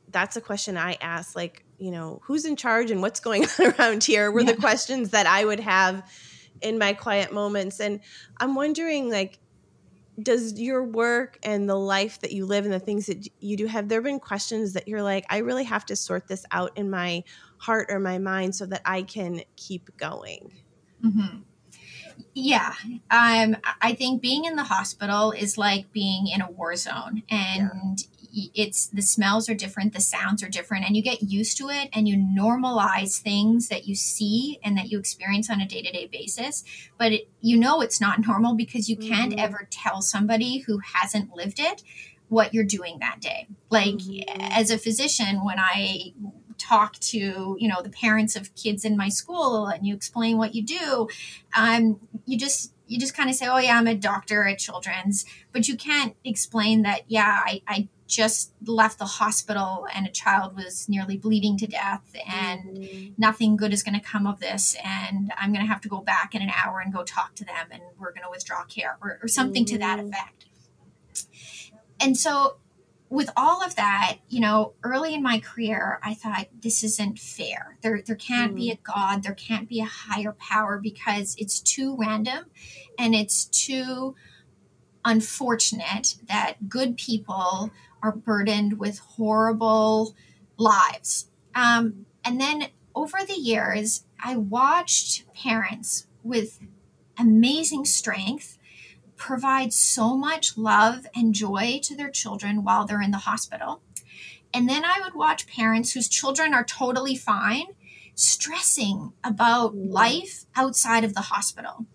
that's a question i ask like you know who's in charge and what's going [laughs] on around here were yeah. the questions that i would have in my quiet moments and i'm wondering like does your work and the life that you live and the things that you do have there been questions that you're like i really have to sort this out in my heart or my mind so that I can keep going. Mm-hmm. Yeah. Um, I think being in the hospital is like being in a war zone and yeah. It's the smells are different, the sounds are different, and you get used to it and you normalize things that you see and that you experience on a day to day basis. But it, you know it's not [laughs] normal because you can't mm-hmm. ever tell somebody who hasn't lived it what you're doing that day. Like mm-hmm. as a physician, when I talk to you know the parents of kids in my school and you explain what you do um, you just you just kind of say oh yeah i'm a doctor at children's but you can't explain that yeah i, I just left the hospital and a child was nearly bleeding to death and mm-hmm. nothing good is going to come of this and i'm going to have to go back in an hour and go talk to them and we're going to withdraw care or, or something mm-hmm. to that mm-hmm. effect and so with all of that, you know, early in my career, I thought this isn't fair. There, there can't mm. be a God, there can't be a higher power because it's too random and it's too unfortunate that good people are burdened with horrible lives. Um, and then over the years, I watched parents with amazing strength provide so much love and joy to their children while they're in the hospital. And then I would watch parents whose children are totally fine stressing about life outside of the hospital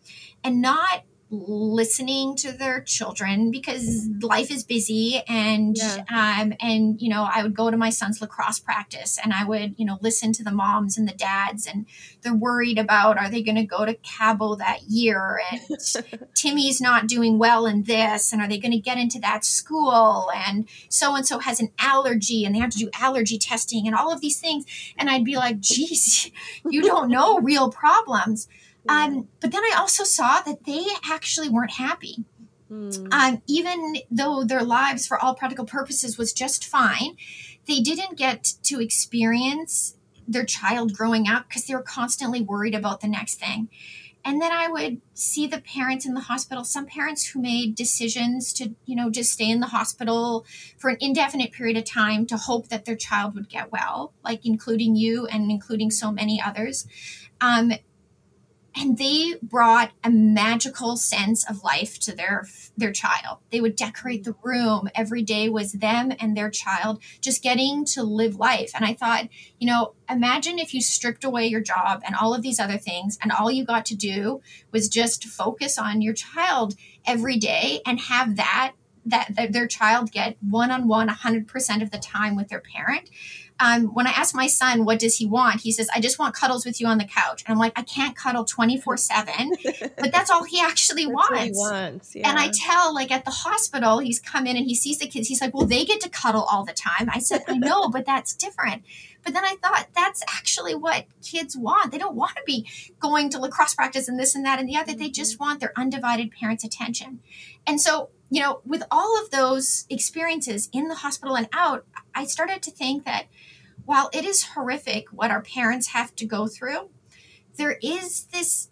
and not listening to their children because life is busy and yeah. um and you know I would go to my son's lacrosse practice and I would you know listen to the moms and the dads and they're worried about are they going to go to Cabo that year? And [laughs] Timmy's not doing well in this and are they going to get into that school? And so and so has an allergy and they have to do allergy testing and all of these things. And I'd be like geez you don't know real problems um, but then I also saw that they actually weren't happy. Mm. Um, even though their lives, for all practical purposes, was just fine, they didn't get to experience their child growing up because they were constantly worried about the next thing. And then I would see the parents in the hospital, some parents who made decisions to, you know, just stay in the hospital for an indefinite period of time to hope that their child would get well, like including you and including so many others. Um, and they brought a magical sense of life to their their child. They would decorate the room. Every day was them and their child just getting to live life. And i thought you know imagine if you stripped away your job and all of these other things and all you got to do was just focus on your child every day and have that that, their child get one-on-one 100% of the time with their parent um, when I ask my son, what does he want? He says, I just want cuddles with you on the couch. And I'm like, I can't cuddle 24 seven, [laughs] but that's all he actually wants. He wants yeah. And I tell like at the hospital, he's come in and he sees the kids. He's like, well, they get to cuddle all the time. I said, I know, but that's different. But then I thought that's actually what kids want. They don't want to be going to lacrosse practice and this and that and the other. They just mm-hmm. want their undivided parents' attention. And so, you know, with all of those experiences in the hospital and out, I started to think that while it is horrific what our parents have to go through, there is this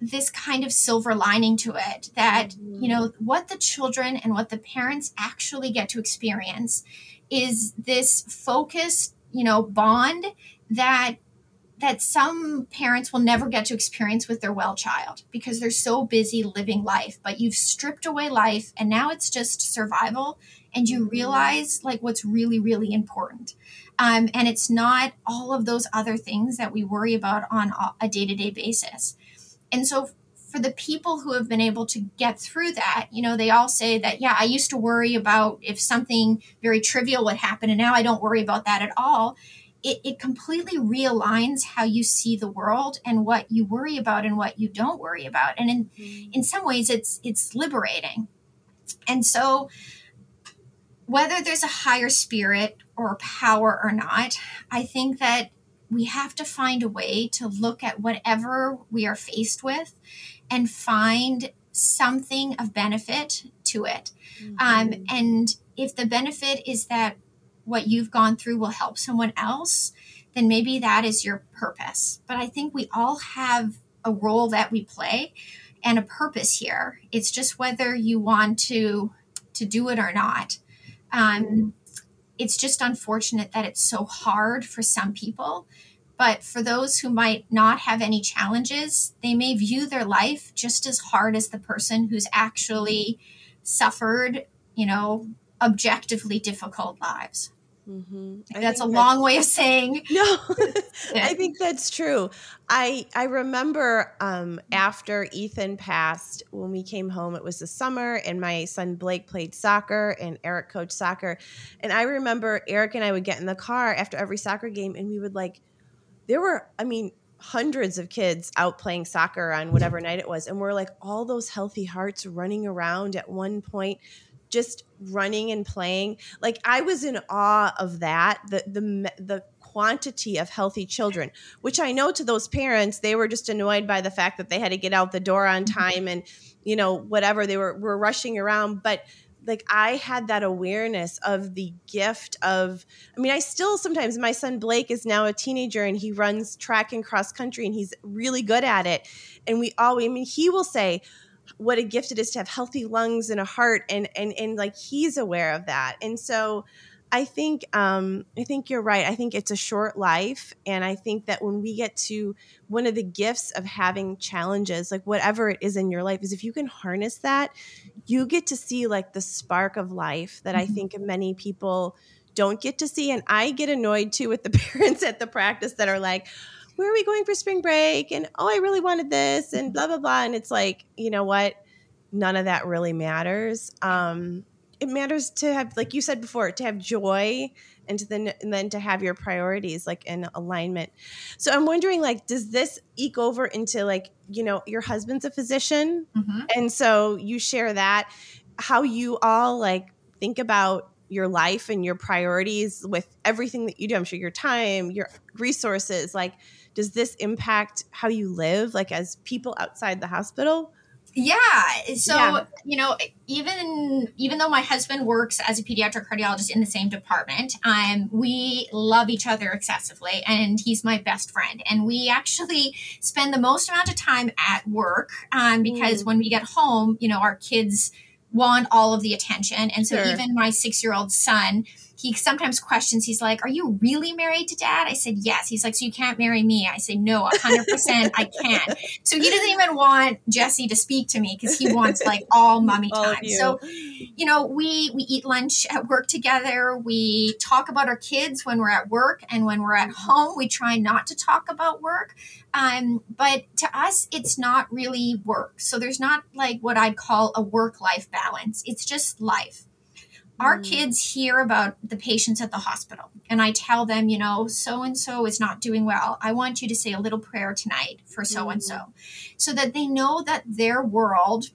this kind of silver lining to it that you know mm-hmm. what the children and what the parents actually get to experience is this focused you know bond that that some parents will never get to experience with their well child because they're so busy living life but you've stripped away life and now it's just survival and you realize like what's really really important. Um, and it's not all of those other things that we worry about on a day-to-day basis. And so for the people who have been able to get through that you know they all say that yeah i used to worry about if something very trivial would happen and now i don't worry about that at all it, it completely realigns how you see the world and what you worry about and what you don't worry about and in mm-hmm. in some ways it's it's liberating and so whether there's a higher spirit or power or not, I think that we have to find a way to look at whatever we are faced with and find something of benefit to it. Mm-hmm. Um, and if the benefit is that what you've gone through will help someone else, then maybe that is your purpose. But I think we all have a role that we play and a purpose here. It's just whether you want to to do it or not. Um, it's just unfortunate that it's so hard for some people. But for those who might not have any challenges, they may view their life just as hard as the person who's actually suffered, you know, objectively difficult lives. Mm-hmm. That's a long way of saying [laughs] no. [laughs] I think that's true. I I remember um, after Ethan passed, when we came home, it was the summer, and my son Blake played soccer, and Eric coached soccer, and I remember Eric and I would get in the car after every soccer game, and we would like, there were, I mean, hundreds of kids out playing soccer on whatever night it was, and we're like all those healthy hearts running around at one point just running and playing. Like I was in awe of that. The the the quantity of healthy children, which I know to those parents, they were just annoyed by the fact that they had to get out the door on mm-hmm. time and, you know, whatever they were, were rushing around. But like I had that awareness of the gift of I mean I still sometimes my son Blake is now a teenager and he runs track and cross country and he's really good at it and we all I mean he will say what a gift it is to have healthy lungs and a heart and and and like he's aware of that and so I think um, I think you're right. I think it's a short life, and I think that when we get to one of the gifts of having challenges, like whatever it is in your life, is if you can harness that, you get to see like the spark of life that mm-hmm. I think many people don't get to see. And I get annoyed too with the [laughs] parents at the practice that are like, "Where are we going for spring break?" and "Oh, I really wanted this," and blah blah blah. And it's like, you know what? None of that really matters. Um, it matters to have like you said before to have joy and to then and then to have your priorities like in alignment so i'm wondering like does this eke over into like you know your husband's a physician mm-hmm. and so you share that how you all like think about your life and your priorities with everything that you do i'm sure your time your resources like does this impact how you live like as people outside the hospital yeah so yeah. you know even even though my husband works as a pediatric cardiologist in the same department um we love each other excessively and he's my best friend and we actually spend the most amount of time at work um because mm. when we get home you know our kids want all of the attention and so sure. even my six year old son he sometimes questions, he's like, Are you really married to dad? I said, Yes. He's like, So you can't marry me? I say, No, 100% I can't." So he doesn't even want Jesse to speak to me because he wants like all mummy time. So, you know, we, we eat lunch at work together. We talk about our kids when we're at work and when we're at home, we try not to talk about work. Um, but to us, it's not really work. So there's not like what I'd call a work life balance. It's just life our mm. kids hear about the patients at the hospital and i tell them you know so and so is not doing well i want you to say a little prayer tonight for so and so so that they know that their world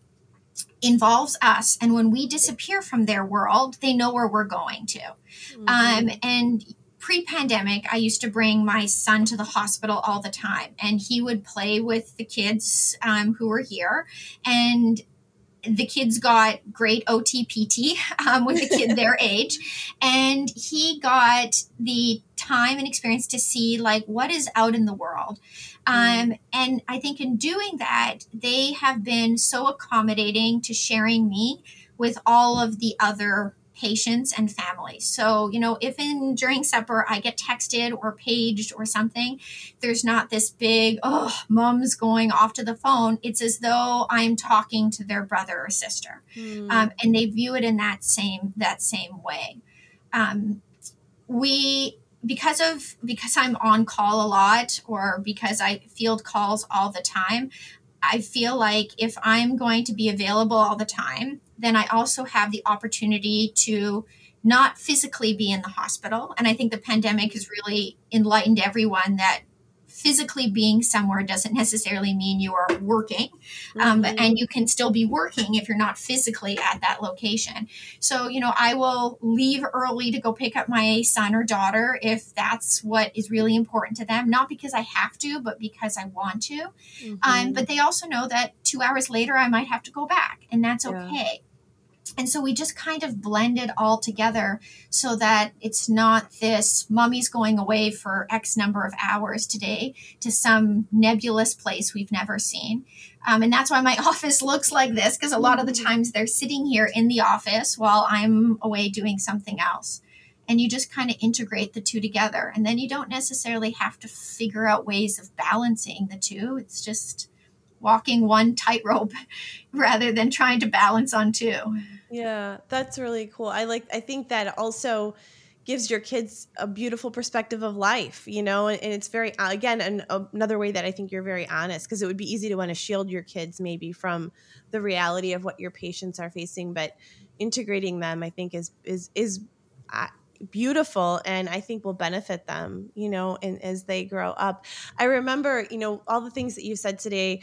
involves us and when we disappear from their world they know where we're going to mm-hmm. um, and pre-pandemic i used to bring my son to the hospital all the time and he would play with the kids um, who were here and the kids got great OTPT um, with a kid their [laughs] age, and he got the time and experience to see like what is out in the world. Um, and I think in doing that, they have been so accommodating to sharing me with all of the other patients and families. So, you know, if in during supper I get texted or paged or something, there's not this big, oh, mom's going off to the phone. It's as though I'm talking to their brother or sister. Mm. Um, and they view it in that same that same way. Um, we because of because I'm on call a lot or because I field calls all the time, I feel like if I'm going to be available all the time, then I also have the opportunity to not physically be in the hospital. And I think the pandemic has really enlightened everyone that physically being somewhere doesn't necessarily mean you are working um, mm-hmm. and you can still be working if you're not physically at that location so you know i will leave early to go pick up my son or daughter if that's what is really important to them not because i have to but because i want to mm-hmm. um, but they also know that two hours later i might have to go back and that's okay yeah. And so we just kind of blend it all together so that it's not this mummy's going away for X number of hours today to some nebulous place we've never seen. Um, and that's why my [laughs] office looks like this because a lot of the mm-hmm. times they're sitting here in the office while I'm away doing something else. And you just kind of integrate the two together. And then you don't necessarily have to figure out ways of balancing the two. It's just walking one [laughs] tightrope rather than trying to balance on two. Yeah, that's really cool. I like I think that also gives your kids a beautiful perspective of life, you know, and, it's very again an, another way that I think you're very honest because it would be easy to want to shield your kids maybe from the reality of what your patients are facing, but integrating them I think is is is uh, beautiful and I think will benefit them, you know, and as they grow up. I remember, you know, all the things that you said today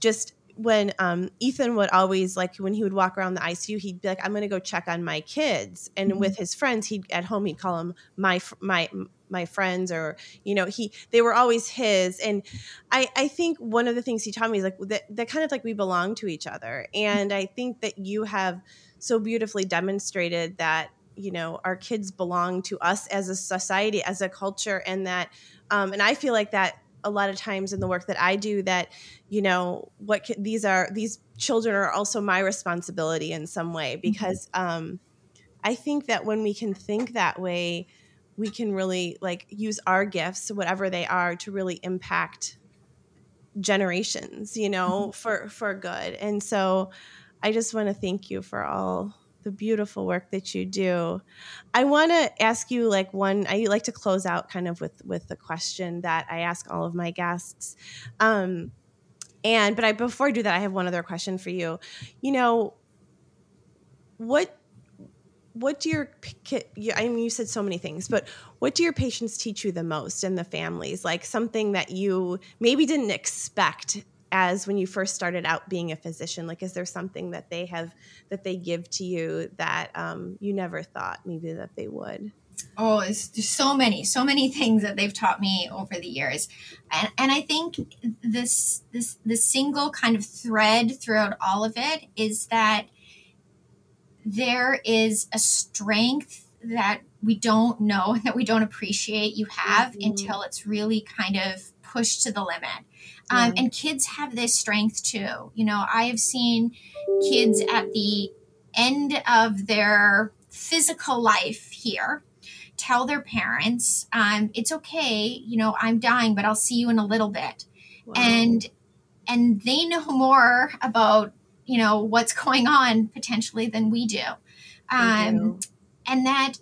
just when um, Ethan would always like when he would walk around the ICU, he'd be like, "I'm going to go check on my kids," and mm-hmm. with his friends, he'd at home he'd call them my my my friends or you know he they were always his. And i i think one of the things he taught me is like that, that kind of like we belong to each other. And i think that you have so beautifully demonstrated that you know our kids belong to us as a society as a culture and that um, and i feel like that a lot of times in the work that I do that you know what can, these are these children are also my responsibility in some way mm-hmm. because um, I think that when we can think that way, we can really like use our gifts, whatever they are, to really impact generations. You know, mm-hmm. for for good. And so, I just want to thank you for all the beautiful work that you do. I want to ask you like one I like to close out kind of with with the question that I ask all of my guests. Um and but I before I do that I have one other question for you. You know, what what do your I mean you said so many things, but what do your patients teach you the most and the families? Like something that you maybe didn't expect as when you first started out being a physician like is there something that they have that they give to you that um, you never thought maybe that they would? Oh there's, there's so many so many [laughs] things that they've taught me over the years. And, and i think this this the single kind of thread throughout all of it is that there is a strength that we don't know [laughs] that we don't appreciate you have mm-hmm. until it's really kind of pushed to the limit um, And kids have this strength too. You know, I have seen kids at the end of their physical life here tell their parents, um, "It's okay. You know, I'm dying, but I'll see you in a little bit." Wow. And and they know [laughs] more about you know what's going on potentially than we do. Um, do. And that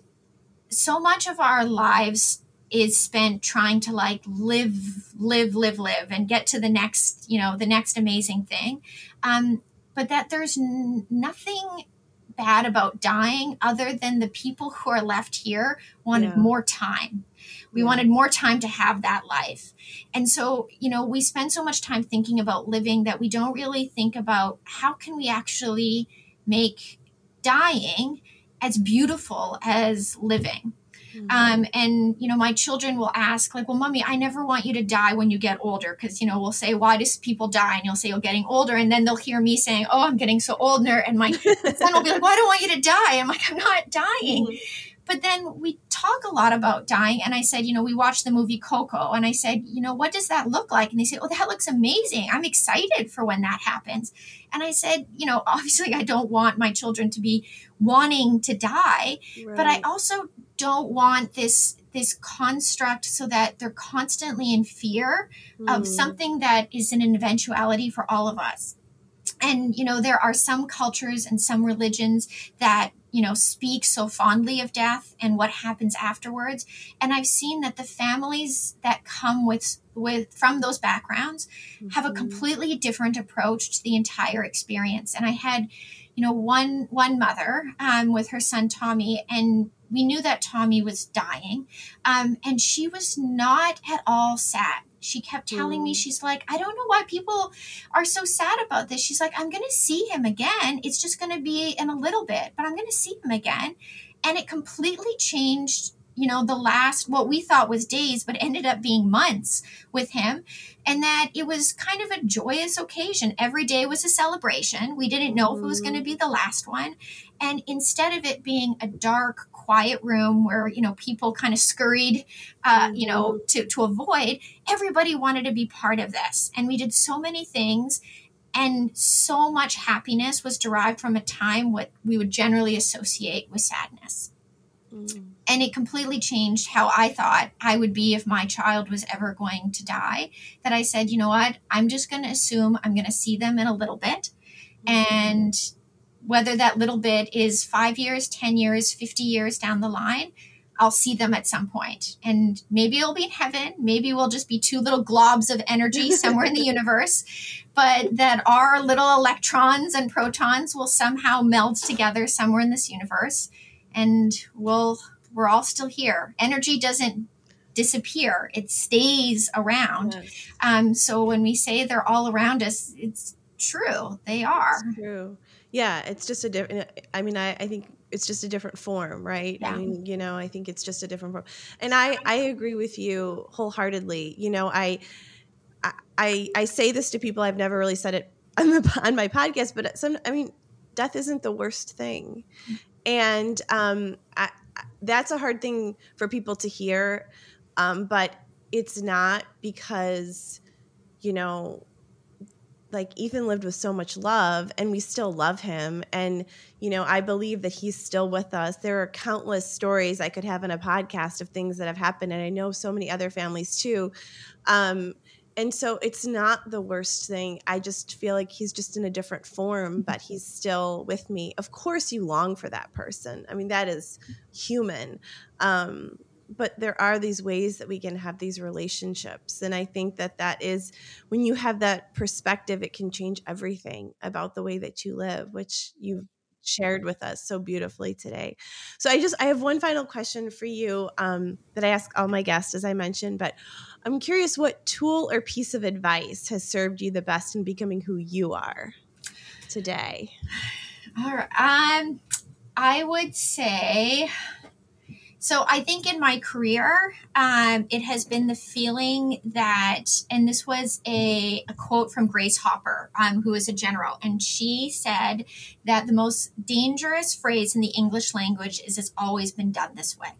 so much of our lives is spent trying to like live live live live and get to the next you know the next amazing thing um, but that there's n- nothing bad about dying other than the people who are left here wanted yeah. more time we yeah. wanted more time to have that life and so you know we spend so much time thinking about living that we don't really think about how can we actually make dying as beautiful as living Mm-hmm. Um, and, you know, my children will ask, like, well, mommy, I never want you to die when you get older. Cause, you know, we'll say, why does people die? And you'll say, you're getting older. And then they'll hear me saying, oh, I'm getting so older. And my [laughs] son will be like, well, I don't want you to die. I'm like, I'm not dying. Mm-hmm. But then we talk a lot about dying. And I said, you know, we watched the movie Coco. And I said, you know, what does that look like? And they said, oh, that looks amazing. I'm excited for when that happens. And I said, you know, [laughs] obviously I don't want my children to be wanting to die, right. but I also don't want this this construct so that they're constantly in fear mm. of hmm. something that is an eventuality for all of us and you know there are some cultures and some religions that you know speak so fondly of death and what happens afterwards and i've seen that the families that come with with from those backgrounds mm-hmm. have a mm-hmm. completely different approach to the entire experience and i had you know one one mother um, with her son tommy and we knew that tommy was dying um, and she was not at all sad she kept telling mm. me she's like i don't know why people are so sad about this she's like i'm gonna see him again it's just gonna be in a little bit but i'm gonna see him again and it completely changed you know the last what we thought was days but ended up being months with him and that it was kind of a joyous occasion every day was a celebration we didn't know mm. if it was going to mm-hmm. be the last one and instead of it being a dark quiet room where you know people kind of scurried uh, you know mm-hmm. to, to avoid everybody wanted to be part of this and we did so many things and so much happiness was derived from a time what we would generally associate with sadness mm. and it completely changed how i thought i would be if my child was ever going to die that i said you know what i'm just going to assume i'm going to see them in a little bit mm. and whether that little bit is five years, 10 years, 50 years down the line, I'll see them at some point. And maybe it'll be in heaven. Maybe we'll just be two little globs of energy [laughs] somewhere in the universe, but that our little electrons and protons will somehow meld together somewhere in this universe. And we'll, we're all still here. Energy doesn't disappear, it stays around. Yes. Um, so when we say they're all around us, it's true. They are. It's true. Yeah, it's just a different. I mean, I, I think it's just a different form, right? Yeah. I mean, you know, I think it's just a different form, and I I agree with you wholeheartedly. You know, I I I say this to people. I've never really said it [laughs] on the on my podcast, but some. I mean, death isn't the worst thing, and um, I, that's a hard thing for people to hear, um, but it's not because you know like Ethan lived with so much love and we still love him. And you know I believe that he's still with us. There are countless stories I could have in a podcast of things that have happened and I know so many other families too. Um, and so it's not the worst thing. I just feel like he's just in a different form but he's still with me. Of course you long for that person. I mean that is human. Um, but there are these ways that we can have these relationships. And i think that that is when you have that perspective it can change everything about the way that you live which you've shared with us so beautifully today. So i just i have one final question for you um, that i ask all my guests as i mentioned but i'm curious what tool or piece of advice has served you the best in becoming who you are today? [sighs] All right um i would say so I think in my career, um, it has been the feeling that, and this was a, a quote from Grace Hopper, um, who is a general, and she said that the most dangerous phrase in the English language is "It's always been done this way."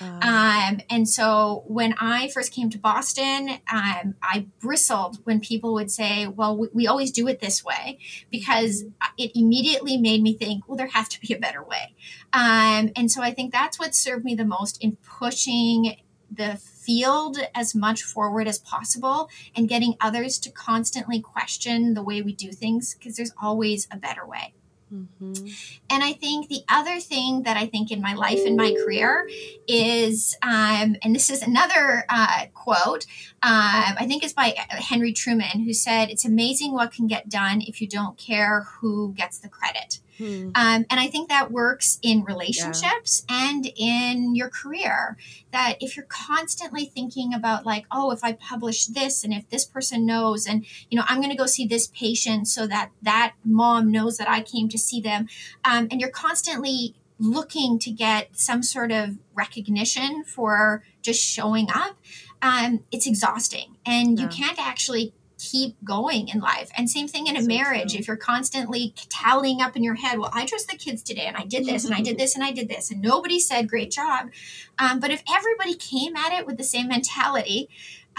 Um, um, and so when I first came to Boston, um, I bristled when people would say, well, we, we, always do it this way, because it immediately made me think, well, there has to be a better way. Um, and so I think that's what served me the most in pushing the field as much forward as possible and getting others to constantly question the way we do things, because there's always a better way. Mm-hmm. And I think the other thing that I think in my life and my career is, um, and this is another uh, quote, um, I think it's by Henry Truman, who said, It's amazing what can get done if you don't care who gets the credit. Hmm. Um, and I think that works in relationships yeah. and in your career. That if you're constantly thinking about, like, oh, if I publish this and if this person knows, and, you know, I'm going to go see this patient so that that mom knows that I came to see them, um, and you're constantly looking to get some sort of recognition for just showing up, um, it's exhausting. And yeah. you can't actually keep going in life. And same thing in a so marriage. True. If you're constantly tallying up in your head, well, I dressed the kids today and I did this and I did [laughs] this and I did this, and nobody said great job. Um, but if everybody came at it with the same mentality,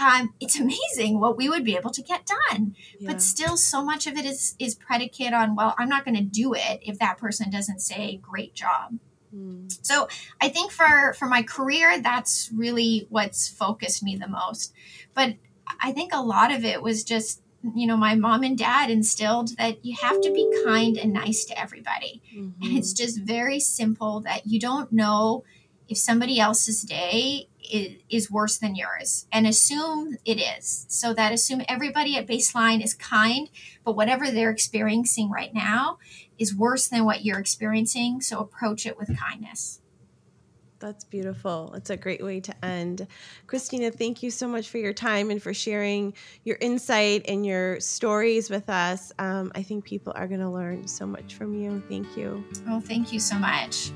um, it's amazing what we would be able to get done. Yeah. But still, so much of it is is predicate on, well, I'm not going to do it if that person doesn't say great job. Hmm. So I think for for my career, that's really what's focused me the most. But I think a lot of it was just, you know, my mom and dad instilled that you have to be kind and nice to everybody. Mm-hmm. And it's just very simple that you don't know if somebody else's day is, is worse than yours and assume it is. So that assume everybody at baseline is kind, but whatever they're experiencing right now is worse than what you're experiencing. So approach it with kindness. That's beautiful. It's a great way to end. Christina, thank you so much for your time and for sharing your insight and your stories with us. Um, I think people are going to learn so much from you. Thank you. Oh, thank you so much.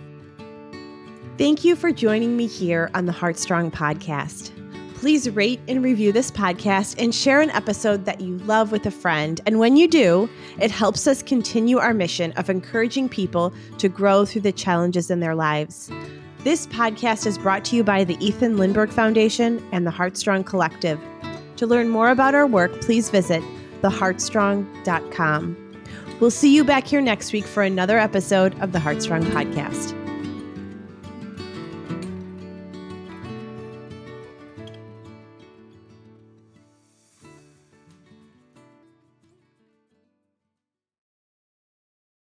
Thank you for joining me here on the Heartstrong podcast. Please rate and review this podcast and share an episode that you love with a friend. And when you do, it helps us continue our mission of encouraging people to grow through the challenges in their lives. This podcast is brought to you by the Ethan Lindberg Foundation and the Heartstrong Collective. To learn more about our work, please visit theheartstrong.com. We'll see you back here next week for another episode of the Heartstrong Podcast.